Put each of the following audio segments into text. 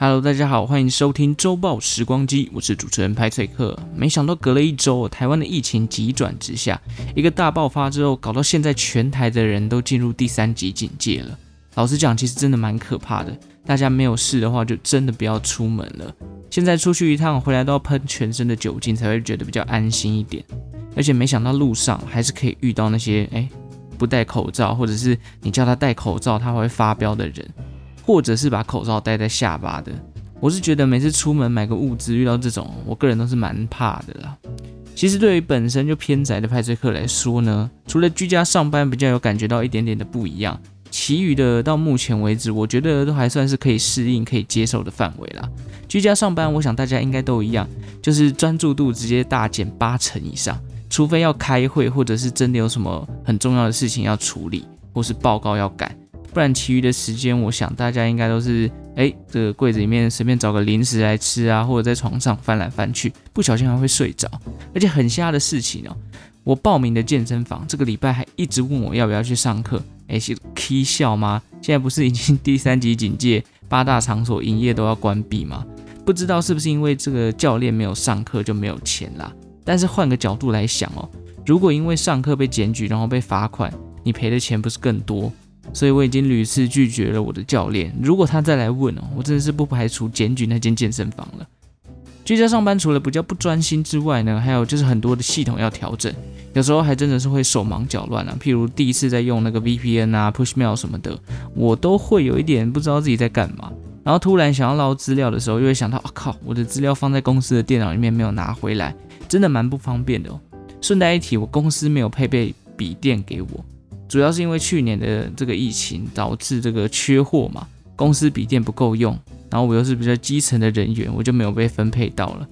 Hello，大家好，欢迎收听周报时光机，我是主持人派翠克。没想到隔了一周，台湾的疫情急转直下，一个大爆发之后，搞到现在全台的人都进入第三级警戒了。老实讲，其实真的蛮可怕的。大家没有事的话，就真的不要出门了。现在出去一趟，回来都要喷全身的酒精，才会觉得比较安心一点。而且没想到路上还是可以遇到那些哎不戴口罩，或者是你叫他戴口罩，他会发飙的人。或者是把口罩戴在下巴的，我是觉得每次出门买个物资遇到这种，我个人都是蛮怕的啦。其实对于本身就偏宅的派翠克来说呢，除了居家上班比较有感觉到一点点的不一样，其余的到目前为止，我觉得都还算是可以适应、可以接受的范围啦。居家上班，我想大家应该都一样，就是专注度直接大减八成以上，除非要开会，或者是真的有什么很重要的事情要处理，或是报告要赶。不然，其余的时间，我想大家应该都是，哎，这个柜子里面随便找个零食来吃啊，或者在床上翻来翻去，不小心还会睡着。而且很瞎的事情哦，我报名的健身房这个礼拜还一直问我要不要去上课，哎，是 K 笑吗？现在不是已经第三级警戒，八大场所营业都要关闭吗？不知道是不是因为这个教练没有上课就没有钱啦？但是换个角度来想哦，如果因为上课被检举，然后被罚款，你赔的钱不是更多？所以我已经屡次拒绝了我的教练。如果他再来问哦，我真的是不排除检举那间健身房了。居家上班除了比较不专心之外呢，还有就是很多的系统要调整，有时候还真的是会手忙脚乱啊。譬如第一次在用那个 VPN 啊、Pushmail 什么的，我都会有一点不知道自己在干嘛。然后突然想要捞资料的时候，又会想到，啊靠，我的资料放在公司的电脑里面没有拿回来，真的蛮不方便的哦。顺带一提，我公司没有配备笔电给我。主要是因为去年的这个疫情导致这个缺货嘛，公司笔电不够用，然后我又是比较基层的人员，我就没有被分配到了。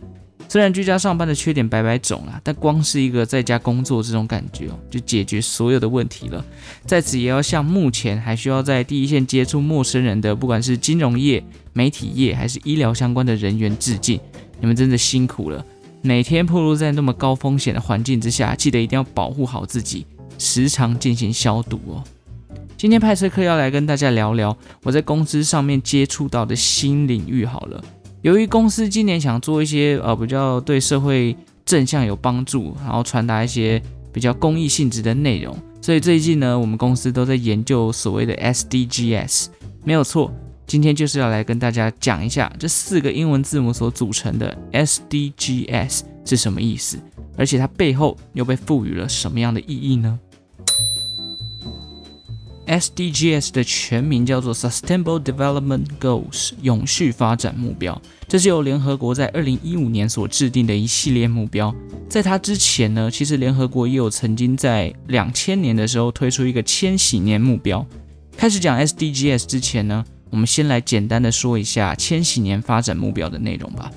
虽然居家上班的缺点百百种啦，但光是一个在家工作这种感觉哦，就解决所有的问题了。在此也要向目前还需要在第一线接触陌生人的，不管是金融业、媒体业还是医疗相关的人员致敬，你们真的辛苦了。每天暴露在那么高风险的环境之下，记得一定要保护好自己。时常进行消毒哦。今天派翠克要来跟大家聊聊我在公司上面接触到的新领域。好了，由于公司今年想做一些呃比较对社会正向有帮助，然后传达一些比较公益性质的内容，所以最近呢，我们公司都在研究所谓的 SDGs。没有错，今天就是要来跟大家讲一下这四个英文字母所组成的 SDGs 是什么意思，而且它背后又被赋予了什么样的意义呢？SDGs 的全名叫做 Sustainable Development Goals，永续发展目标。这是由联合国在二零一五年所制定的一系列目标。在它之前呢，其实联合国也有曾经在两千年的时候推出一个千禧年目标。开始讲 SDGs 之前呢，我们先来简单的说一下千禧年发展目标的内容吧。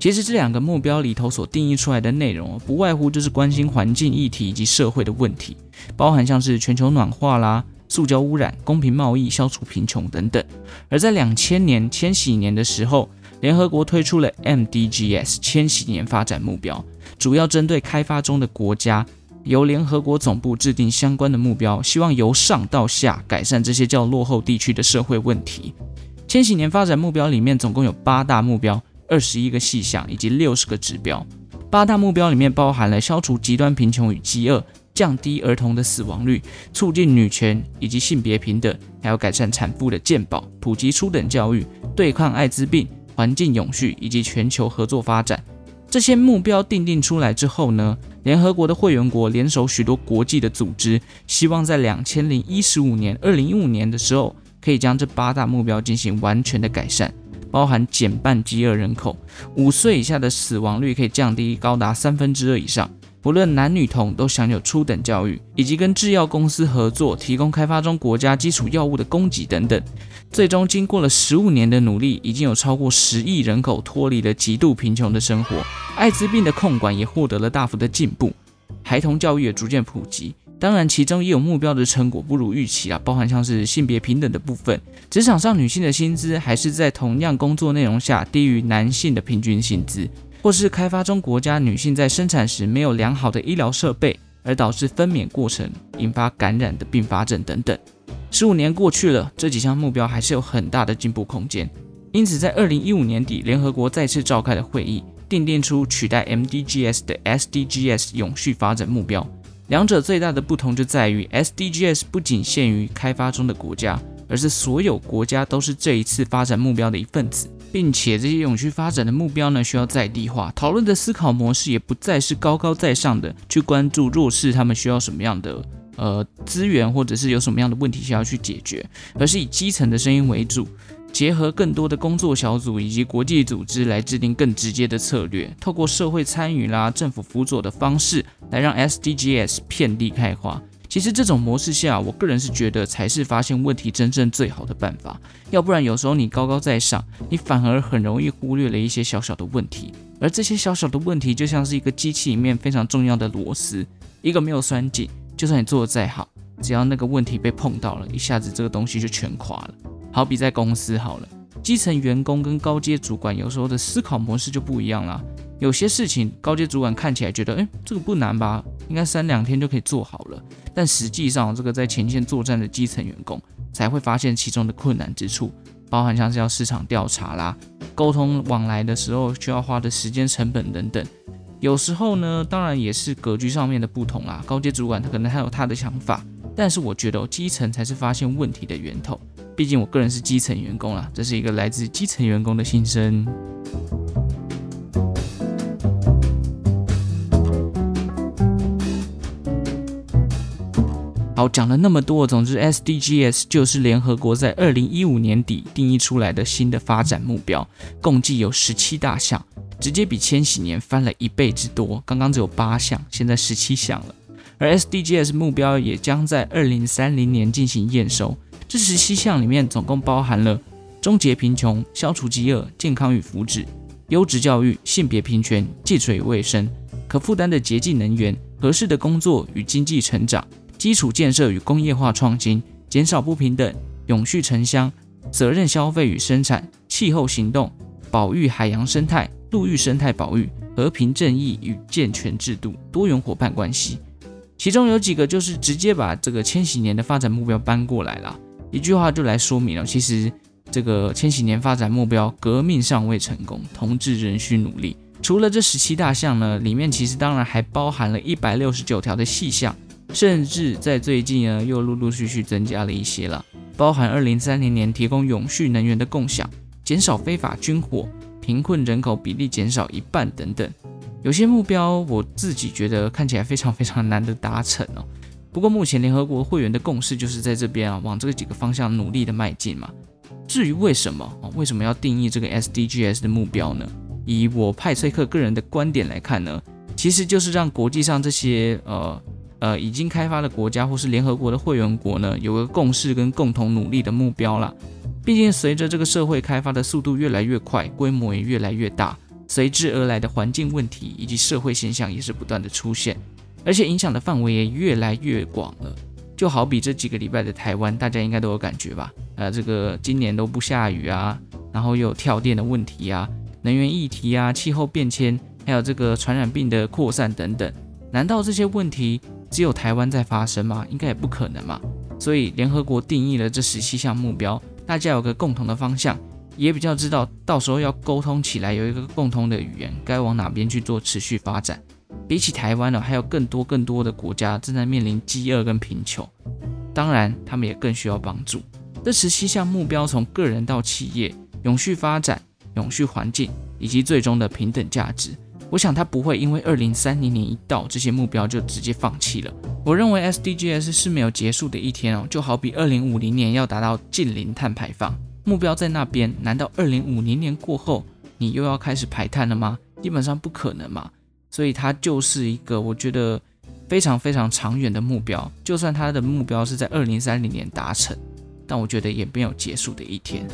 其实这两个目标里头所定义出来的内容，不外乎就是关心环境议题以及社会的问题，包含像是全球暖化啦。塑胶污染、公平贸易、消除贫穷等等。而在两千年千禧年的时候，联合国推出了 MDGs 千禧年发展目标，主要针对开发中的国家，由联合国总部制定相关的目标，希望由上到下改善这些较落后地区的社会问题。千禧年发展目标里面总共有八大目标、二十一个细项以及六十个指标。八大目标里面包含了消除极端贫穷与饥饿。降低儿童的死亡率，促进女权以及性别平等，还有改善产妇的健保，普及初等教育，对抗艾滋病，环境永续以及全球合作发展。这些目标定定出来之后呢，联合国的会员国联手许多国际的组织，希望在两千零一十五年、二零一五年的时候，可以将这八大目标进行完全的改善，包含减半饥饿人口，五岁以下的死亡率可以降低高达三分之二以上。不论男女童都享有初等教育，以及跟制药公司合作，提供开发中国家基础药物的供给等等。最终经过了十五年的努力，已经有超过十亿人口脱离了极度贫穷的生活。艾滋病的控管也获得了大幅的进步，孩童教育也逐渐普及。当然，其中也有目标的成果不如预期啊，包含像是性别平等的部分，职场上女性的薪资还是在同样工作内容下低于男性的平均薪资。或是开发中国家女性在生产时没有良好的医疗设备，而导致分娩过程引发感染的并发症等等。十五年过去了，这几项目标还是有很大的进步空间。因此，在二零一五年底，联合国再次召开的会议，订定出取代 MDGs 的 SDGs 永续发展目标。两者最大的不同就在于，SDGs 不仅限于开发中的国家，而是所有国家都是这一次发展目标的一份子，并且这些永续发展的目标呢，需要在地化，讨论的思考模式也不再是高高在上的去关注弱势他们需要什么样的呃资源，或者是有什么样的问题需要去解决，而是以基层的声音为主。结合更多的工作小组以及国际组织来制定更直接的策略，透过社会参与啦、政府辅佐的方式来让 SDGs 遍地开花。其实这种模式下，我个人是觉得才是发现问题真正最好的办法。要不然有时候你高高在上，你反而很容易忽略了一些小小的问题。而这些小小的问题就像是一个机器里面非常重要的螺丝，一个没有拴紧，就算你做的再好，只要那个问题被碰到了，一下子这个东西就全垮了。好比在公司好了，基层员工跟高阶主管有时候的思考模式就不一样啦。有些事情高阶主管看起来觉得，诶，这个不难吧，应该三两天就可以做好了。但实际上，这个在前线作战的基层员工才会发现其中的困难之处，包含像是要市场调查啦、沟通往来的时候需要花的时间成本等等。有时候呢，当然也是格局上面的不同啦。高阶主管他可能还有他的想法，但是我觉得基层才是发现问题的源头。毕竟我个人是基层员工啦，这是一个来自基层员工的心声。好，讲了那么多，总之 SDGs 就是联合国在二零一五年底定义出来的新的发展目标，共计有十七大项，直接比千禧年翻了一倍之多。刚刚只有八项，现在十七项了。而 SDGs 目标也将在二零三零年进行验收。这十七项里面总共包含了终结贫穷、消除饥饿、健康与福祉、优质教育、性别平权、净水卫生、可负担的洁净能源、合适的工作与经济成长、基础建设与工业化创新、减少不平等、永续城乡、责任消费与生产、气候行动、保育海洋生态、陆域生态保育、和平正义与健全制度、多元伙伴关系。其中有几个就是直接把这个千禧年的发展目标搬过来了。一句话就来说明了，其实这个千禧年发展目标，革命尚未成功，同志仍需努力。除了这十七大项呢，里面其实当然还包含了一百六十九条的细项，甚至在最近呢又陆陆续续增加了一些了，包含二零三零年提供永续能源的共享，减少非法军火，贫困人口比例减少一半等等。有些目标我自己觉得看起来非常非常难的达成哦。不过目前联合国会员的共识就是在这边啊，往这几个方向努力的迈进嘛。至于为什么啊，为什么要定义这个 SDGs 的目标呢？以我派崔克个人的观点来看呢，其实就是让国际上这些呃呃已经开发的国家或是联合国的会员国呢，有个共识跟共同努力的目标啦。毕竟随着这个社会开发的速度越来越快，规模也越来越大，随之而来的环境问题以及社会现象也是不断的出现。而且影响的范围也越来越广了，就好比这几个礼拜的台湾，大家应该都有感觉吧？呃，这个今年都不下雨啊，然后又有跳电的问题啊，能源议题啊，气候变迁，还有这个传染病的扩散等等，难道这些问题只有台湾在发生吗？应该也不可能嘛。所以联合国定义了这十七项目标，大家有个共同的方向，也比较知道到时候要沟通起来有一个共同的语言，该往哪边去做持续发展。比起台湾呢，还有更多更多的国家正在面临饥饿跟贫穷，当然他们也更需要帮助。这十七项目标，从个人到企业，永续发展、永续环境以及最终的平等价值，我想它不会因为二零三零年一到，这些目标就直接放弃了。我认为 SDGs 是没有结束的一天哦，就好比二零五零年要达到净零碳排放，目标在那边，难道二零五零年过后你又要开始排碳了吗？基本上不可能嘛。所以它就是一个我觉得非常非常长远的目标，就算它的目标是在二零三零年达成，但我觉得也没有结束的一天。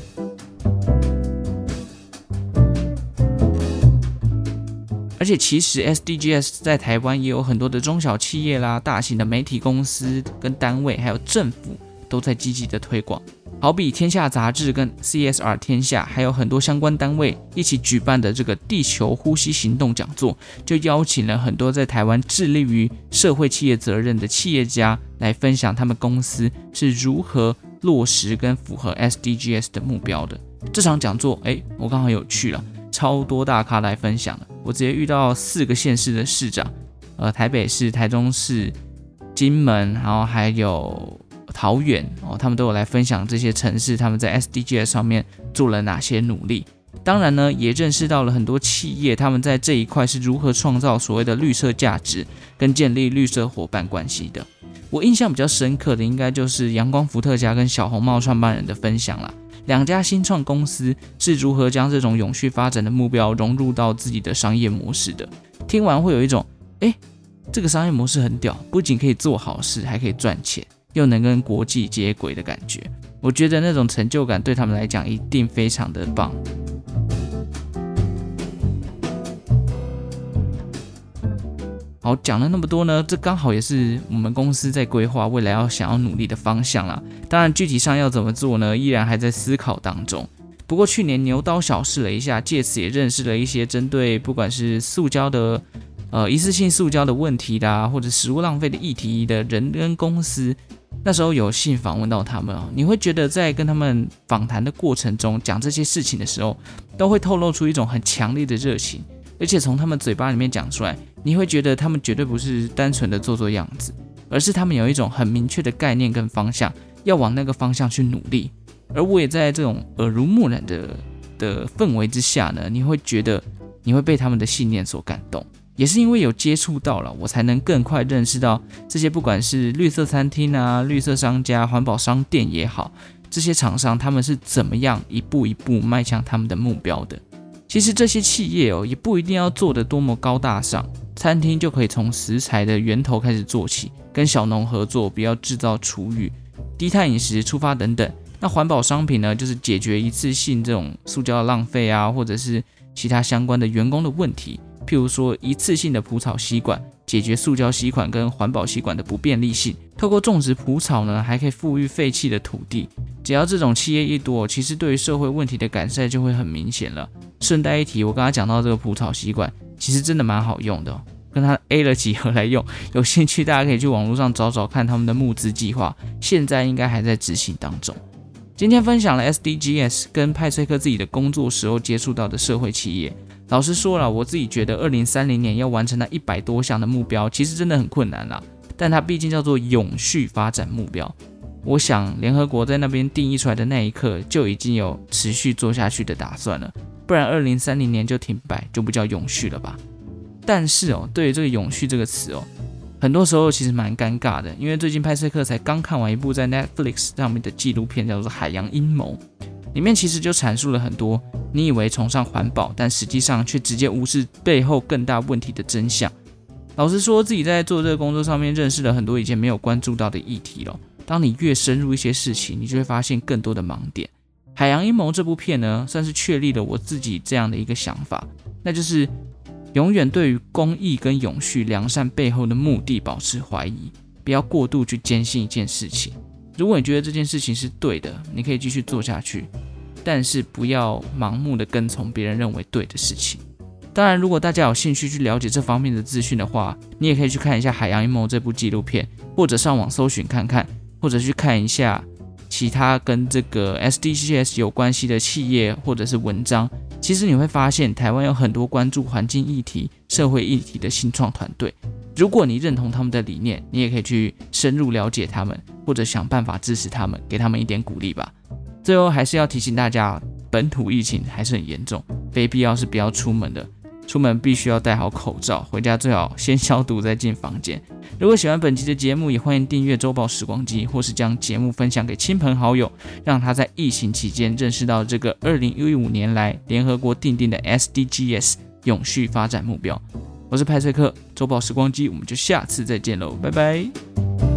而且其实 SDGs 在台湾也有很多的中小企业啦、大型的媒体公司跟单位，还有政府都在积极的推广。好比《天下》杂志跟 CSR 天下，还有很多相关单位一起举办的这个地球呼吸行动讲座，就邀请了很多在台湾致力于社会企业责任的企业家来分享他们公司是如何落实跟符合 SDGs 的目标的。这场讲座，哎，我刚好有去了，超多大咖来分享的。我直接遇到四个县市的市长，呃，台北市、台中市、金门，然后还有桃园哦，他们都有来分享这些城市他们在 SDGs 上面做了哪些努力。当然呢，也认识到了很多企业他们在这一块是如何创造所谓的绿色价值跟建立绿色伙伴关系的。我印象比较深刻的，应该就是阳光伏特加跟小红帽创办人的分享了。两家新创公司是如何将这种永续发展的目标融入到自己的商业模式的？听完会有一种，诶，这个商业模式很屌，不仅可以做好事，还可以赚钱，又能跟国际接轨的感觉。我觉得那种成就感对他们来讲一定非常的棒。好，讲了那么多呢，这刚好也是我们公司在规划未来要想要努力的方向啦。当然，具体上要怎么做呢，依然还在思考当中。不过去年牛刀小试了一下，借此也认识了一些针对不管是塑胶的，呃，一次性塑胶的问题的，或者食物浪费的议题的人跟公司。那时候有幸访问到他们啊，你会觉得在跟他们访谈的过程中，讲这些事情的时候，都会透露出一种很强烈的热情。而且从他们嘴巴里面讲出来，你会觉得他们绝对不是单纯的做做样子，而是他们有一种很明确的概念跟方向，要往那个方向去努力。而我也在这种耳濡目染的的氛围之下呢，你会觉得你会被他们的信念所感动。也是因为有接触到了，我才能更快认识到这些不管是绿色餐厅啊、绿色商家、环保商店也好，这些厂商他们是怎么样一步一步迈向他们的目标的。其实这些企业哦，也不一定要做得多么高大上，餐厅就可以从食材的源头开始做起，跟小农合作，不要制造厨余，低碳饮食出发等等。那环保商品呢，就是解决一次性这种塑胶浪费啊，或者是其他相关的员工的问题，譬如说一次性的蒲草吸管，解决塑胶吸管跟环保吸管的不便利性。透过种植蒲草呢，还可以富裕废弃的土地。只要这种企业一多，其实对于社会问题的改善就会很明显了。顺带一提，我刚刚讲到这个蒲草吸管，其实真的蛮好用的，跟他 A 了几盒来用。有兴趣大家可以去网络上找找看他们的募资计划，现在应该还在执行当中。今天分享了 SDGs 跟派翠克自己的工作时候接触到的社会企业。老实说了，我自己觉得二零三零年要完成那一百多项的目标，其实真的很困难啦。但它毕竟叫做永续发展目标，我想联合国在那边定义出来的那一刻就已经有持续做下去的打算了。不然，二零三零年就停摆，就不叫永续了吧？但是哦，对于这个“永续”这个词哦，很多时候其实蛮尴尬的，因为最近拍摄课才刚看完一部在 Netflix 上面的纪录片，叫做《海洋阴谋》，里面其实就阐述了很多你以为崇尚环保，但实际上却直接无视背后更大问题的真相。老实说，自己在做这个工作上面认识了很多以前没有关注到的议题了。当你越深入一些事情，你就会发现更多的盲点。《海洋阴谋》这部片呢，算是确立了我自己这样的一个想法，那就是永远对于公益跟永续良善背后的目的保持怀疑，不要过度去坚信一件事情。如果你觉得这件事情是对的，你可以继续做下去，但是不要盲目的跟从别人认为对的事情。当然，如果大家有兴趣去了解这方面的资讯的话，你也可以去看一下《海洋阴谋》这部纪录片，或者上网搜寻看看，或者去看一下。其他跟这个 SDGs 有关系的企业或者是文章，其实你会发现台湾有很多关注环境议题、社会议题的新创团队。如果你认同他们的理念，你也可以去深入了解他们，或者想办法支持他们，给他们一点鼓励吧。最后还是要提醒大家，本土疫情还是很严重，非必要是不要出门的。出门必须要戴好口罩，回家最好先消毒再进房间。如果喜欢本期的节目，也欢迎订阅周报时光机，或是将节目分享给亲朋好友，让他在疫情期间认识到这个二零一五年来联合国定定的 SDGs 永续发展目标。我是派翠克，周报时光机，我们就下次再见喽，拜拜。